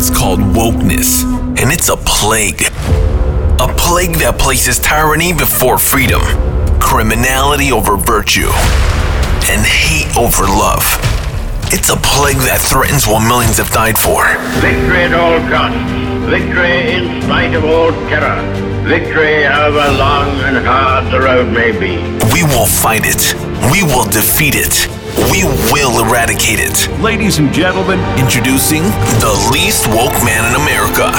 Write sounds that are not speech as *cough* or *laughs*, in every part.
It's called wokeness, and it's a plague. A plague that places tyranny before freedom, criminality over virtue, and hate over love. It's a plague that threatens what millions have died for. Victory at all costs. Victory in spite of all terror. Victory however long and hard the road may be. We will fight it. We will defeat it. We will eradicate it. Ladies and gentlemen, Introducing the least woke man in America.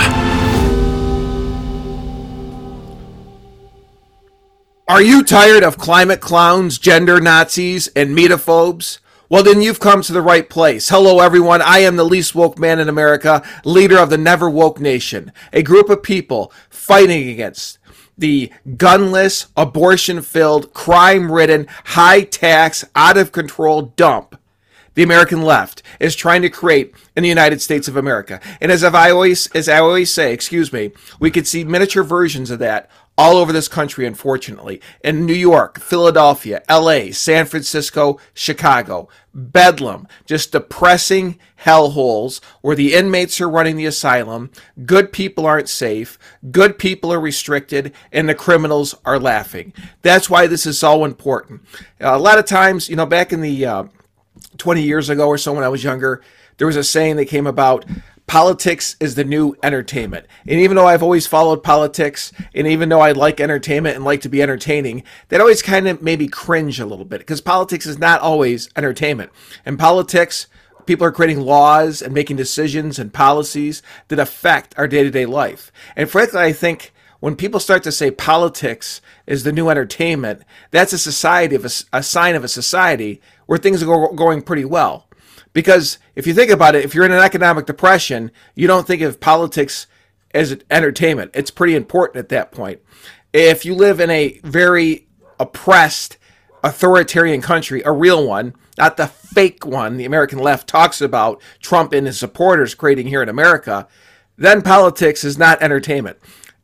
Are you tired of climate clowns, gender Nazis, and metaphobes? Well, then you've come to the right place. Hello, everyone. I am the least woke man in America, leader of the Never Woke Nation, a group of people fighting against the gunless, abortion filled, crime ridden, high tax, out of control dump the American left is trying to create in the United States of America. And as I always, as I always say, excuse me, we could see miniature versions of that all over this country, unfortunately. In New York, Philadelphia, LA, San Francisco, Chicago, Bedlam, just depressing hellholes where the inmates are running the asylum, good people aren't safe, good people are restricted, and the criminals are laughing. That's why this is so important. a lot of times, you know, back in the uh, 20 years ago or so when I was younger, there was a saying that came about politics is the new entertainment. And even though I've always followed politics, and even though I like entertainment and like to be entertaining, that always kind of made me cringe a little bit because politics is not always entertainment. And politics, people are creating laws and making decisions and policies that affect our day to day life. And frankly, I think when people start to say politics is the new entertainment, that's a society of a, a sign of a society where things are go, going pretty well. Because if you think about it, if you're in an economic depression, you don't think of politics as entertainment. It's pretty important at that point. If you live in a very oppressed, authoritarian country, a real one, not the fake one the American left talks about Trump and his supporters creating here in America, then politics is not entertainment.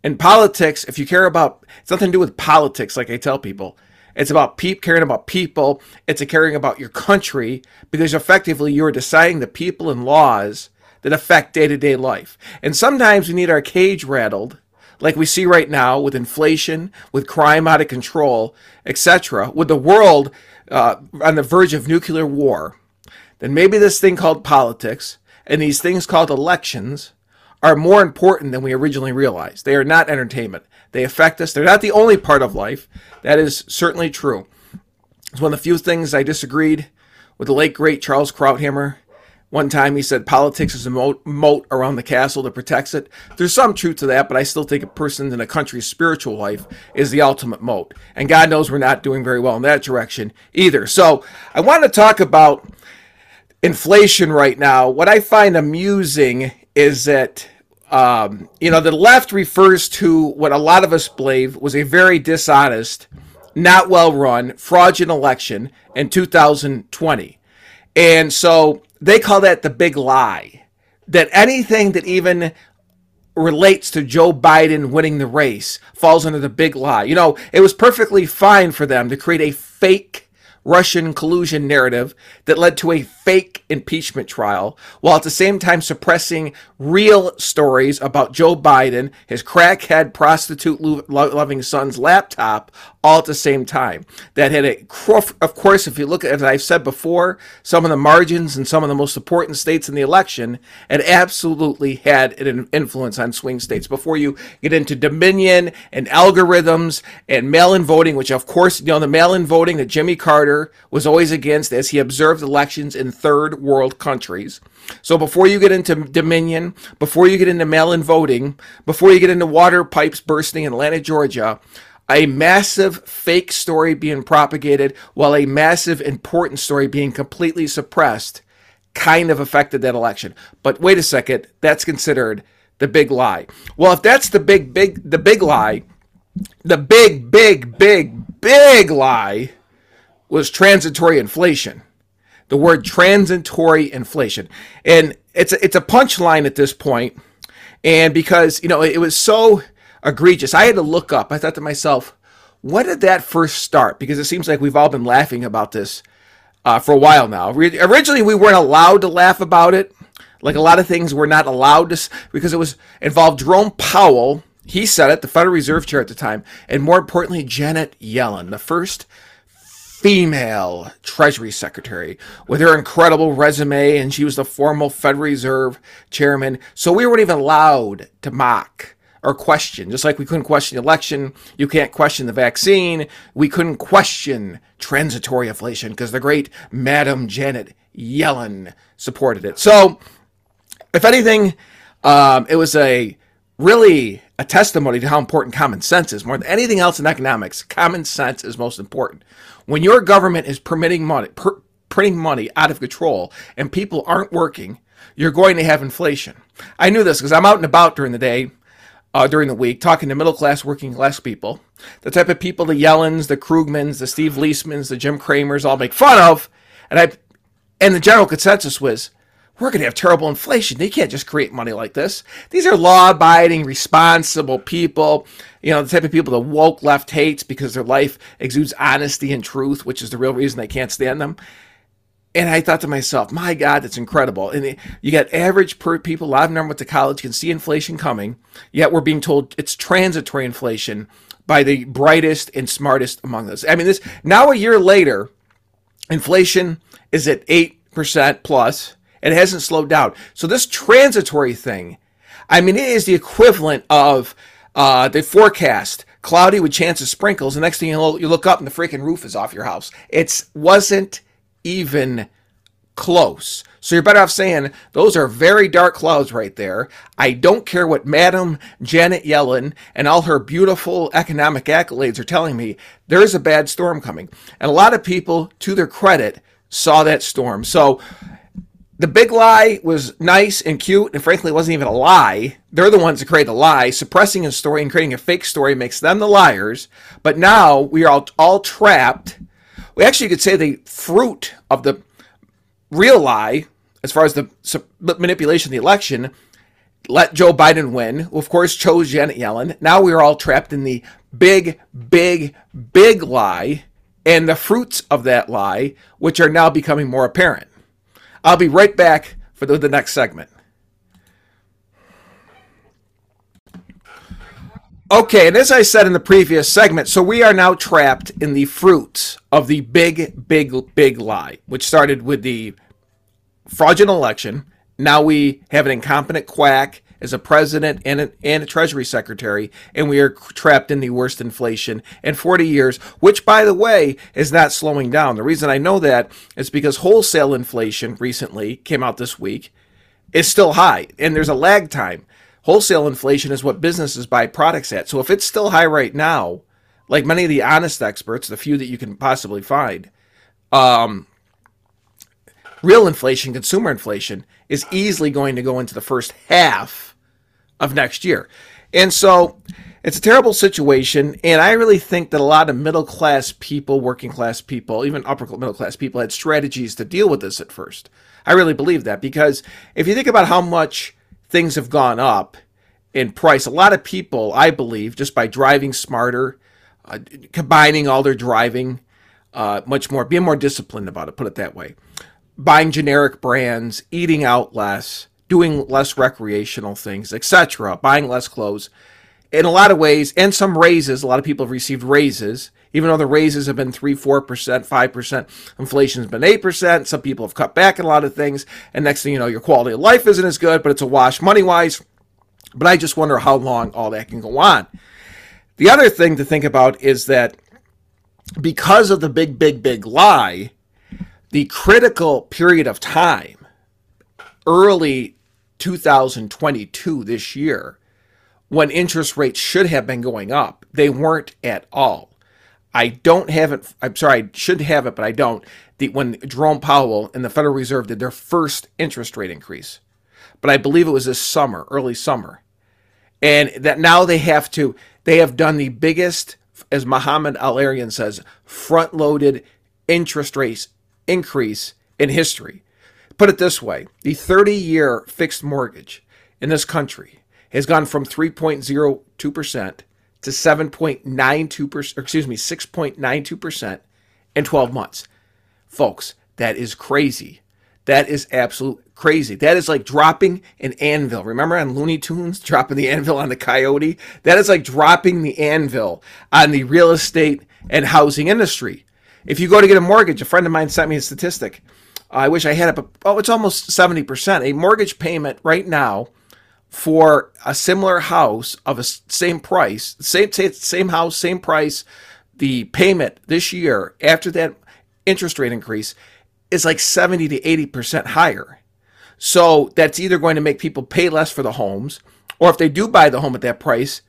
In politics, if you care about, it's nothing to do with politics, like I tell people. It's about pe- caring about people. It's a caring about your country because effectively you're deciding the people and laws that affect day to day life. And sometimes we need our cage rattled, like we see right now with inflation, with crime out of control, etc., with the world uh, on the verge of nuclear war. Then maybe this thing called politics and these things called elections are more important than we originally realized. They are not entertainment. They affect us. They're not the only part of life. That is certainly true. It's one of the few things I disagreed with the late great Charles Krauthammer. One time he said politics is a moat, around the castle that protects it. There's some truth to that, but I still think a person in a country's spiritual life is the ultimate moat. And God knows we're not doing very well in that direction either. So I want to talk about inflation right now. What I find amusing is that um, you know the left refers to what a lot of us believe was a very dishonest, not well run, fraudulent election in 2020, and so they call that the big lie. That anything that even relates to Joe Biden winning the race falls under the big lie. You know, it was perfectly fine for them to create a fake Russian collusion narrative that led to a fake impeachment trial, while at the same time suppressing real stories about Joe Biden, his crackhead prostitute loving son's laptop, all at the same time. That had a, of course, if you look at, as I've said before, some of the margins in some of the most important states in the election, it absolutely had an influence on swing states. Before you get into Dominion and algorithms and mail in voting, which of course, you know, the mail in voting that Jimmy Carter was always against as he observed elections in third world countries. So before you get into Dominion, before you get into mail in voting, before you get into water pipes bursting in Atlanta, Georgia, a massive fake story being propagated while a massive important story being completely suppressed kind of affected that election. But wait a second, that's considered the big lie. Well, if that's the big big the big lie, the big big big big lie was transitory inflation. The word transitory inflation. And it's a, it's a punchline at this point. And because, you know, it was so egregious. I had to look up. I thought to myself, when did that first start? Because it seems like we've all been laughing about this uh, for a while now. Originally, we weren't allowed to laugh about it Like a lot of things were not allowed to, because it was involved Jerome Powell. He said it, the Federal Reserve Chair at the time, and more importantly, Janet Yellen, the first female Treasury Secretary with her incredible resume, and she was the former Federal Reserve Chairman. So we weren't even allowed to mock or question. Just like we couldn't question the election, you can't question the vaccine. We couldn't question transitory inflation because the great Madam Janet Yellen supported it. So, if anything, um, it was a really a testimony to how important common sense is. More than anything else in economics, common sense is most important. When your government is permitting money, per, printing money out of control, and people aren't working, you're going to have inflation. I knew this because I'm out and about during the day, uh, during the week, talking to middle class, working class people, the type of people the Yellens, the Krugmans, the Steve Liesmans, the Jim Cramers all make fun of, and I, and the general consensus was, we're going to have terrible inflation. They can't just create money like this. These are law abiding, responsible people. You know, the type of people the woke left hates because their life exudes honesty and truth, which is the real reason they can't stand them. And I thought to myself, my God, that's incredible. And you got average people, a lot of them went to college, can see inflation coming, yet we're being told it's transitory inflation by the brightest and smartest among us. I mean, this now a year later, inflation is at 8% plus it hasn't slowed down. So this transitory thing, I mean, it is the equivalent of uh, the forecast cloudy with chance of sprinkles. The next thing you, you look up and the freaking roof is off your house. It wasn't even close. So you're better off saying those are very dark clouds right there. I don't care what Madam Janet Yellen and all her beautiful economic accolades are telling me. There's a bad storm coming. And a lot of people, to their credit, saw that storm. So the big lie was nice and cute, and frankly, it wasn't even a lie. They're the ones that create the lie. Suppressing a story and creating a fake story makes them the liars. But now we are all, all trapped. We actually could say the fruit of the real lie, as far as the manipulation of the election, let Joe Biden win, who of course chose Janet Yellen. Now we are all trapped in the big, big, big lie and the fruits of that lie, which are now becoming more apparent. I'll be right back for the, the next segment. Okay, and as I said in the previous segment, so we are now trapped in the fruits of the big, big, big lie, which started with the fraudulent election. Now we have an incompetent quack as a president and a, and a treasury secretary, and we are trapped in the worst inflation in 40 years, which, by the way, is not slowing down. The reason I know that is because wholesale inflation recently came out this week is still high, and there's a lag time. Wholesale inflation is what businesses buy products at. So if it's still high right now, like many of the honest experts, the few that you can possibly find, um, real inflation, consumer inflation, is easily going to go into the first half of next year. And so it's a terrible situation. And I really think that a lot of middle class people, working class people, even upper middle class people had strategies to deal with this at first. I really believe that because if you think about how much things have gone up in price, a lot of people, I believe, just by driving smarter, uh, combining all their driving, uh, much more, being more disciplined about it, put it that way, buying generic brands, eating out less, doing less recreational things, etc., buying less clothes. In a lot of ways, and some raises, a lot of people have received raises, even though the raises have been 3 4%, 5%, inflation's been 8%. Some people have cut back in a lot of things, and next thing you know, your quality of life isn't as good, but it's a wash money wise. But I just wonder how long all that can go on. The other thing to think about is that because of the big, big, big lie, the critical period of time, early 2022, this year, when interest rates should have been going up, they weren't at all. I don't have it. I'm sorry, I should have it, but I don't. The, when Jerome Powell and the Federal Reserve did their first interest rate increase, but I believe it was this summer, early summer, and that now they have to. They have done the biggest, as Mohamed El-Erian says, front-loaded interest rates increase in history. Put it this way the 30 year fixed mortgage in this country has gone from 3.02% to 7.92%, excuse me, 6.92% in 12 months. Folks, that is crazy. That is absolute crazy. That is like dropping an anvil. Remember on Looney Tunes, *laughs* dropping the anvil on the coyote? That is like dropping the anvil on the real estate and housing industry. If you go to get a mortgage, a friend of mine sent me a statistic. I wish I had it, but oh, it's almost 70%. A mortgage payment right now for a similar house of a same price, same same house, same price, the payment this year after that interest rate increase is like 70 to 80% higher. So that's either going to make people pay less for the homes, or if they do buy the home at that price,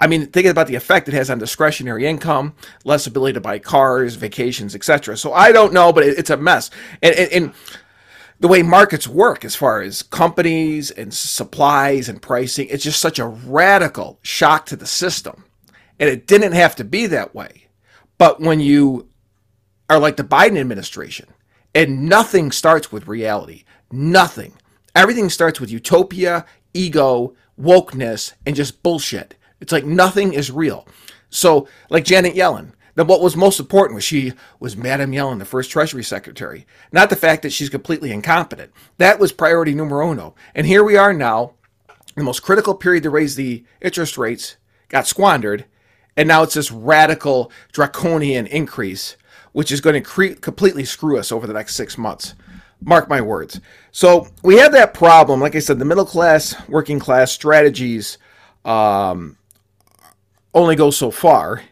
I mean, thinking about the effect it has on discretionary income, less ability to buy cars, vacations, etc. So I don't know, but it's a mess. And, and, and, the way markets work, as far as companies and supplies and pricing, it's just such a radical shock to the system. And it didn't have to be that way. But when you are like the Biden administration, and nothing starts with reality. Nothing. Everything starts with utopia, ego, wokeness, and just bullshit. It's like nothing is real. So, like Janet Yellen, then what was most important was she was Madam Yellen, the first Treasury Secretary, not the fact that she's completely incompetent. That was priority numero uno. And here we are now, the most critical period to raise the interest rates got squandered, and now it's this radical draconian increase which is going to cre- completely screw us over the next six months. Mark my words. So we have that problem. Like I said, the middle class, working class strategies um, only go so far.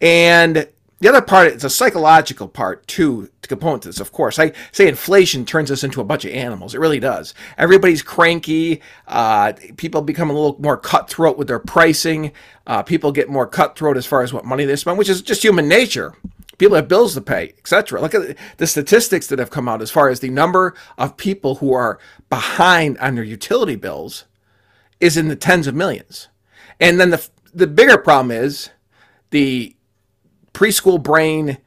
And the other part, it's a psychological part too, to component to this, of course. I say inflation turns us into a bunch of animals. It really does. Everybody's cranky. Uh, people become a little more cutthroat with their pricing. Uh, people get more cutthroat as far as what money they spend, which is just human nature people have bills to pay, etc. Look at the statistics that have come out as far as the number of people who are behind on their utility bills is in the tens of millions. And then the the bigger problem is the preschool brain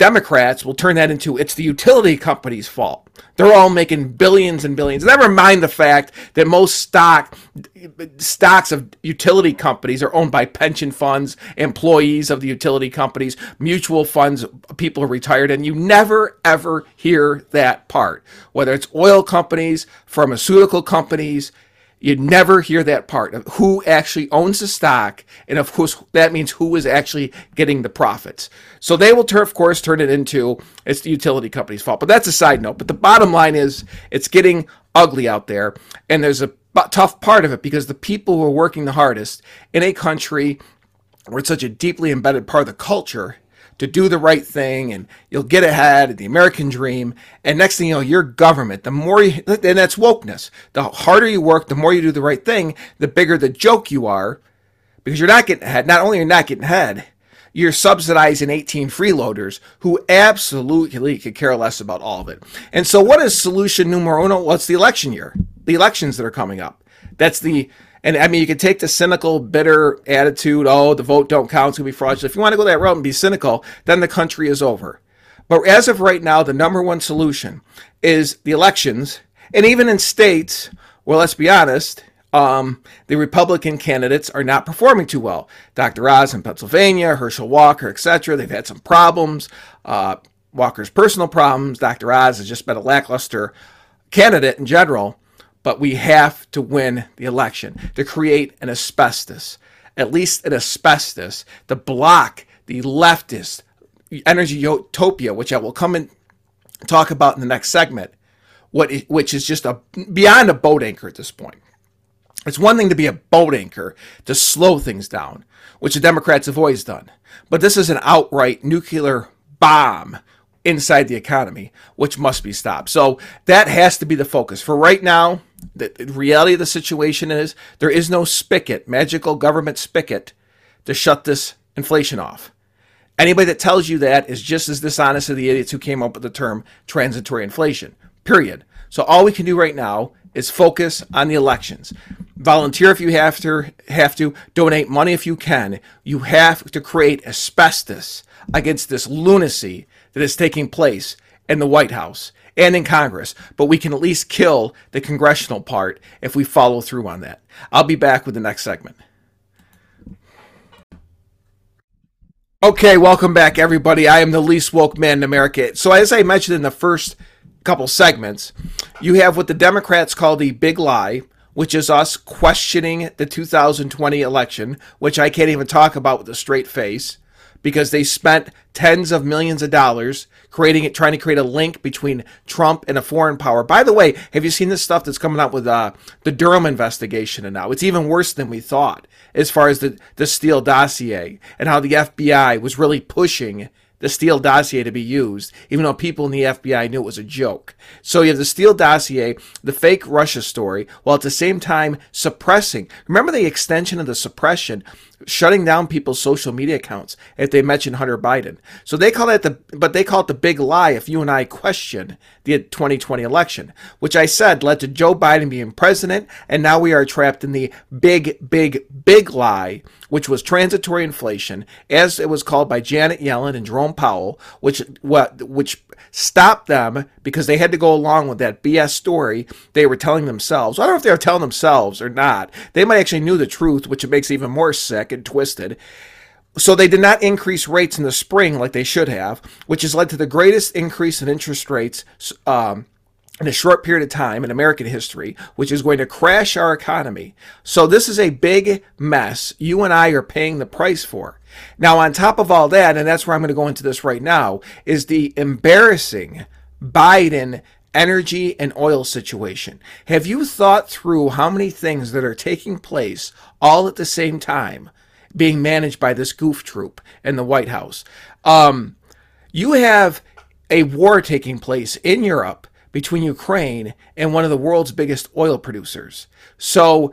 Democrats will turn that into it's the utility company's fault. They're all making billions and billions. Never mind the fact that most stock stocks of utility companies are owned by pension funds, employees of the utility companies, mutual funds, people retired, and you never ever hear that part. Whether it's oil companies, pharmaceutical companies, you never hear that part of who actually owns the stock, and of course that means who is actually getting the profits. So they will, of course, turn it into it's the utility company's fault. But that's a side note. But the bottom line is it's getting ugly out there, and there's a tough part of it because the people who are working the hardest in a country where it's such a deeply embedded part of the culture to do the right thing and you'll get ahead, the American dream. And next thing you know, your government, the more you, and that's wokeness. The harder you work, the more you do the right thing, the bigger the joke you are because you're not getting ahead. Not only are you not getting ahead, you're subsidizing 18 freeloaders who absolutely could care less about all of it. And so what is solution numero uno? What's the election year? The elections that are coming up. That's the and I mean, you can take the cynical, bitter attitude, oh, the vote don't count, it's going to be fraudulent. If you want to go that route and be cynical, then the country is over. But as of right now, the number one solution is the elections. And even in states, well, let's be honest, um, the Republican candidates are not performing too well. Dr. Oz in Pennsylvania, Herschel Walker, etc. They've had some problems. Uh, Walker's personal problems. Dr. Oz has just been a lackluster candidate in general but we have to win the election to create an asbestos, at least an asbestos, to block the leftist energy utopia, which I will come and talk about in the next segment, what which is just a beyond a boat anchor at this point. It's one thing to be a boat anchor to slow things down, which the Democrats have always done, but this is an outright nuclear bomb inside the economy, which must be stopped. So that has to be the focus. For right now, the reality of the situation is there is no spigot, magical government spigot, to shut this inflation off. Anybody that tells you that is just as dishonest as the idiots who came up with the term transitory inflation. Period. So all we can do right now is focus on the elections. Volunteer if you have to, have to donate money if you can. You have to create asbestos against this lunacy that is taking place in the White House and in Congress, but we can at least kill the congressional part if we follow through on that. I'll be back with the next segment. Okay, welcome back, everybody. I am the least woke man in America. So, as I mentioned in the first couple segments. You have what the Democrats call the big lie, which is us questioning the 2020 election, which I can't even talk about with a straight face because they spent tens of millions of dollars creating it, trying to create a link between Trump and a foreign power. By the way, have you seen this stuff that's coming out with uh, the Durham investigation? And now it's even worse than we thought as far as the, the Steele dossier and how the FBI was really pushing the Steele dossier to be used, even though people in the FBI knew it was a joke. So you have the Steele dossier, the fake Russia story, while at the same time suppressing. Remember the extension of the suppression, shutting down people's social media accounts if they mention Hunter Biden. So they call that the, but they call it the big lie if you and I question the 2020 election, which I said led to Joe Biden being president, and now we are trapped in the big, big, big lie which was transitory inflation, as it was called by Janet Yellen and Jerome Powell, which what which stopped them because they had to go along with that BS story they were telling themselves. I don't know if they were telling themselves or not. They might actually knew the truth, which it makes even more sick and twisted. So they did not increase rates in the spring like they should have, which has led to the greatest increase in interest rates um, in a short period of time in American history, which is going to crash our economy. So this is a big mess you and I are paying the price for. Now, on top of all that, and that's where I'm going to go into this right now, is the embarrassing Biden energy and oil situation. Have you thought through how many things that are taking place all at the same time being managed by this goof troop in the White House? Um, you have a war taking place in Europe between Ukraine and one of the world's biggest oil producers. So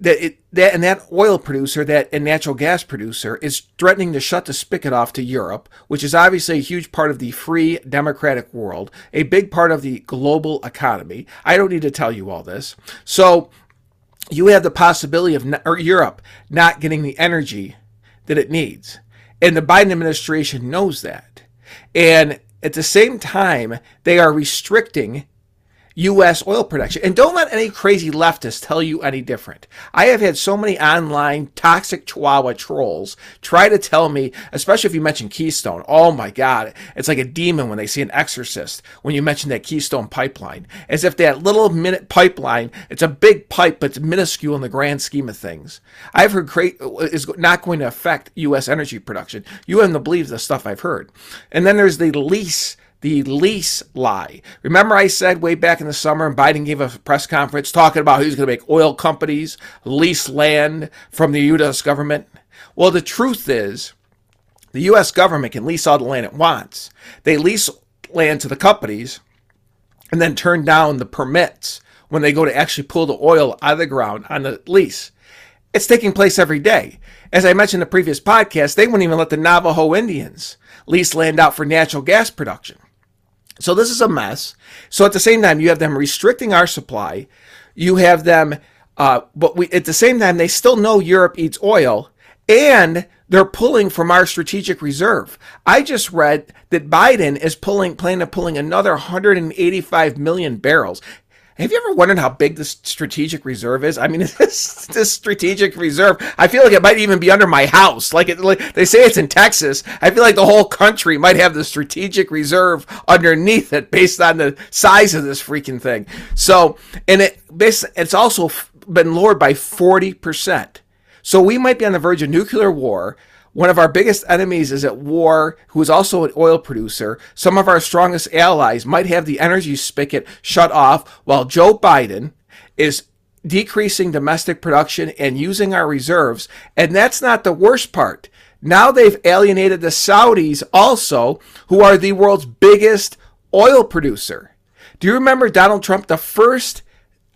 that it, that and that oil producer, that and natural gas producer, is threatening to shut the spigot off to Europe, which is obviously a huge part of the free democratic world, a big part of the global economy. I don't need to tell you all this. So you have the possibility of Europe not getting the energy that it needs, and the Biden administration knows that. And at the same time, they are restricting U.S. oil production. And don't let any crazy leftist tell you any different. I have had so many online toxic chihuahua trolls try to tell me, especially if you mention Keystone. Oh my God. It's like a demon when they see an exorcist when you mention that Keystone pipeline. As if that little minute pipeline, it's a big pipe, but it's minuscule in the grand scheme of things. I've heard great is not going to affect U.S. energy production. You haven't believed the stuff I've heard. And then there's the lease the lease lie. Remember, I said way back in the summer, Biden gave a press conference talking about he's going to make oil companies lease land from the U.S. government? Well, the truth is, the U.S. government can lease all the land it wants. They lease land to the companies and then turn down the permits when they go to actually pull the oil out of the ground on the lease. It's taking place every day. As I mentioned in the previous podcast, they wouldn't even let the Navajo Indians lease land out for natural gas production. So this is a mess. So at the same time, you have them restricting our supply. You have them, uh, but we at the same time they still know Europe eats oil, and they're pulling from our strategic reserve. I just read that Biden is pulling, planning on pulling another 185 million barrels. Have you ever wondered how big this strategic reserve is? I mean, *laughs* this, this strategic reserve, I feel like it might even be under my house. Like, it, like they say it's in Texas. I feel like the whole country might have the strategic reserve underneath it based on the size of this freaking thing. So, and it it's also been lowered by 40%. So we might be on the verge of nuclear war one of our biggest enemies is at war, who is also an oil producer. Some of our strongest allies might have the energy spigot shut off while Joe Biden is decreasing domestic production and using our reserves. And that's not the worst part. Now they've alienated the Saudis also, who are the world's biggest oil producer. Do you remember Donald Trump, the first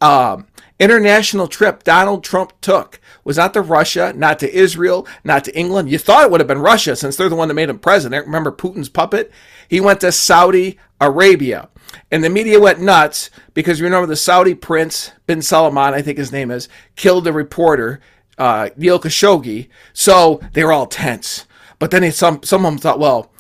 um, international trip Donald Trump took? was not to Russia, not to Israel, not to England. You thought it would have been Russia since they're the one that made him president. Remember Putin's puppet? He went to Saudi Arabia. And the media went nuts because you remember the Saudi prince, bin Salman, I think his name is, killed the reporter, uh, Neil Khashoggi. So they were all tense. But then some, some of them thought, well,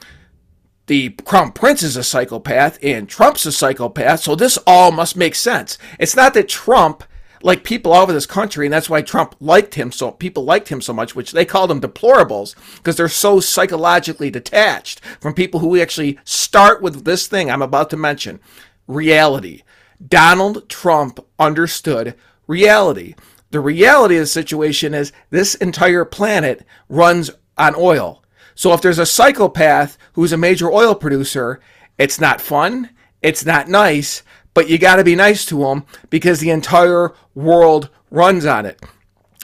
the crown prince is a psychopath and Trump's a psychopath, so this all must make sense. It's not that Trump like people all over this country, and that's why Trump liked him so people liked him so much, which they called them deplorables because they're so psychologically detached from people who actually start with this thing I'm about to mention. reality. Donald Trump understood reality. The reality of the situation is this entire planet runs on oil. So if there's a psychopath who's a major oil producer, it's not fun, it's not nice, but you got to be nice to them because the entire world runs on it.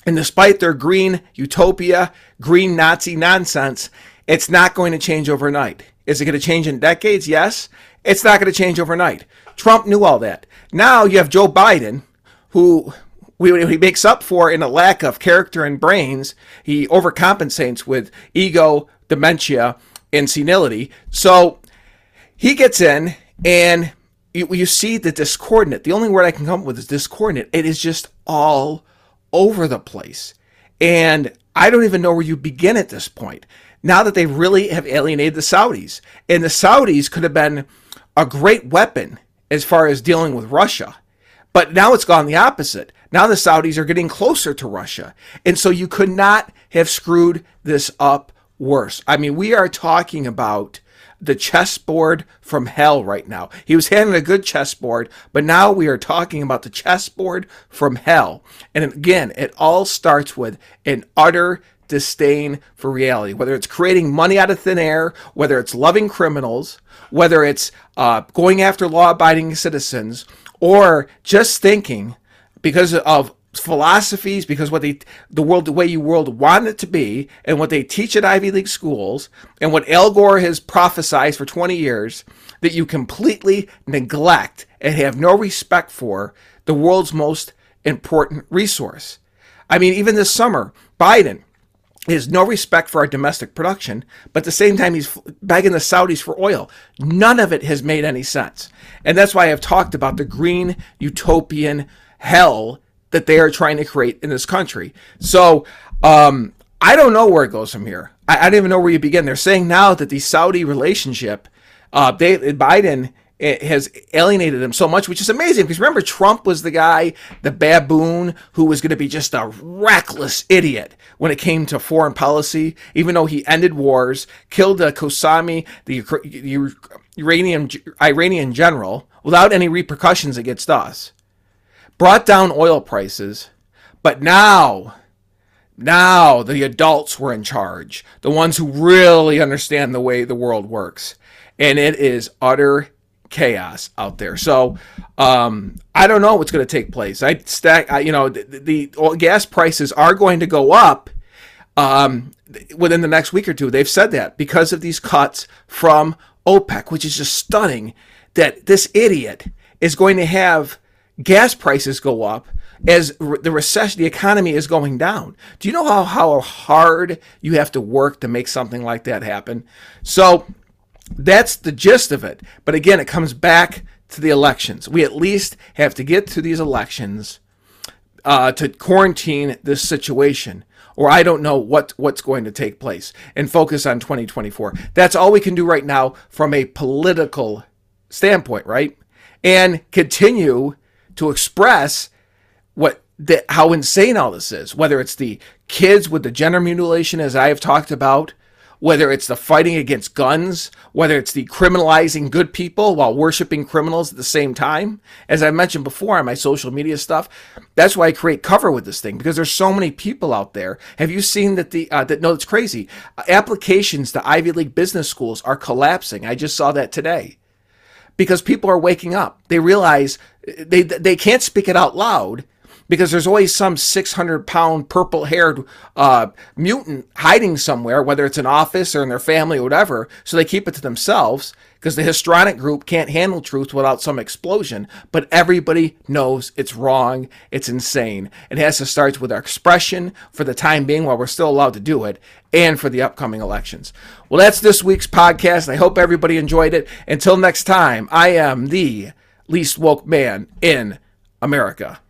And despite their green utopia, green Nazi nonsense, it's not going to change overnight. Is it going to change in decades? Yes. It's not going to change overnight. Trump knew all that. Now you have Joe Biden, who he makes up for in a lack of character and brains. He overcompensates with ego, dementia, and senility. So he gets in, and you, you see the discordant. The only word I can come up with is discordant. It is just all over the place. And I don't even know where you begin at this point. Now that they really have alienated the Saudis. And the Saudis could have been a great weapon as far as dealing with Russia. But now it's gone the opposite. Now the Saudis are getting closer to Russia. And so you could not have screwed this up worse. I mean, we are talking about the chessboard from hell right now. He was handling a good chessboard, but now we are talking about the chessboard from hell. And again, it all starts with an utter disdain for reality, whether it's creating money out of thin air, whether it's loving criminals, whether it's uh, going after law abiding citizens, or just thinking because of philosophies because what they the world the way you world want it to be and what they teach at Ivy League schools and what Al Gore has prophesied for 20 years that you completely neglect and have no respect for the world's most important resource. I mean even this summer Biden has no respect for our domestic production, but at the same time, he's begging the Saudis for oil. None of it has made any sense. And that's why I've talked about the green utopian hell that they are trying to create in this country. So um, I don't know where it goes from here. I, I, don't even know where you begin. They're saying now that the Saudi relationship, uh, they, Biden has alienated him so much, which is amazing because remember, Trump was the guy, the baboon, who was going to be just a reckless idiot when it came to foreign policy, even though he ended wars, killed the Kosami, the Iranian, Iranian general, without any repercussions against us brought down oil prices, but now, now the adults were in charge, the ones who really understand the way the world works. And it is utter chaos out there. So um, I don't know what's going to take place. I stack, I, you know, the, the, gas prices are going to go up um, within the next week or two. They've said that because of these cuts from OPEC, which is just stunning. That this idiot is going to have gas prices go up as the recession, the economy is going down. Do you know how, how hard you have to work to make something like that happen? So that's the gist of it. But again, it comes back to the elections. We at least have to get to these elections uh, to quarantine this situation. Or I don't know what, what's going to take place and focus on 2024. That's all we can do right now from a political standpoint, right? And continue to express what the, how insane all this is. Whether it's the kids with the gender mutilation, as I have talked about, whether it's the fighting against guns, whether it's the criminalizing good people while worshiping criminals at the same time. As I mentioned before on my social media stuff, that's why I create cover with this thing because there's so many people out there. Have you seen that the uh, that no, it's crazy. Applications to Ivy League business schools are collapsing. I just saw that today because people are waking up. They realize they they can't speak it out loud because there's always some 600 pound purple haired uh, mutant hiding somewhere, whether it's in office or in their family or whatever. So they keep it to themselves because the histrionic group can't handle truth without some explosion. But everybody knows it's wrong. It's insane. It has to start with our expression for the time being while we're still allowed to do it and for the upcoming elections. Well, that's this week's podcast. I hope everybody enjoyed it. Until next time, I am the least woke man in America.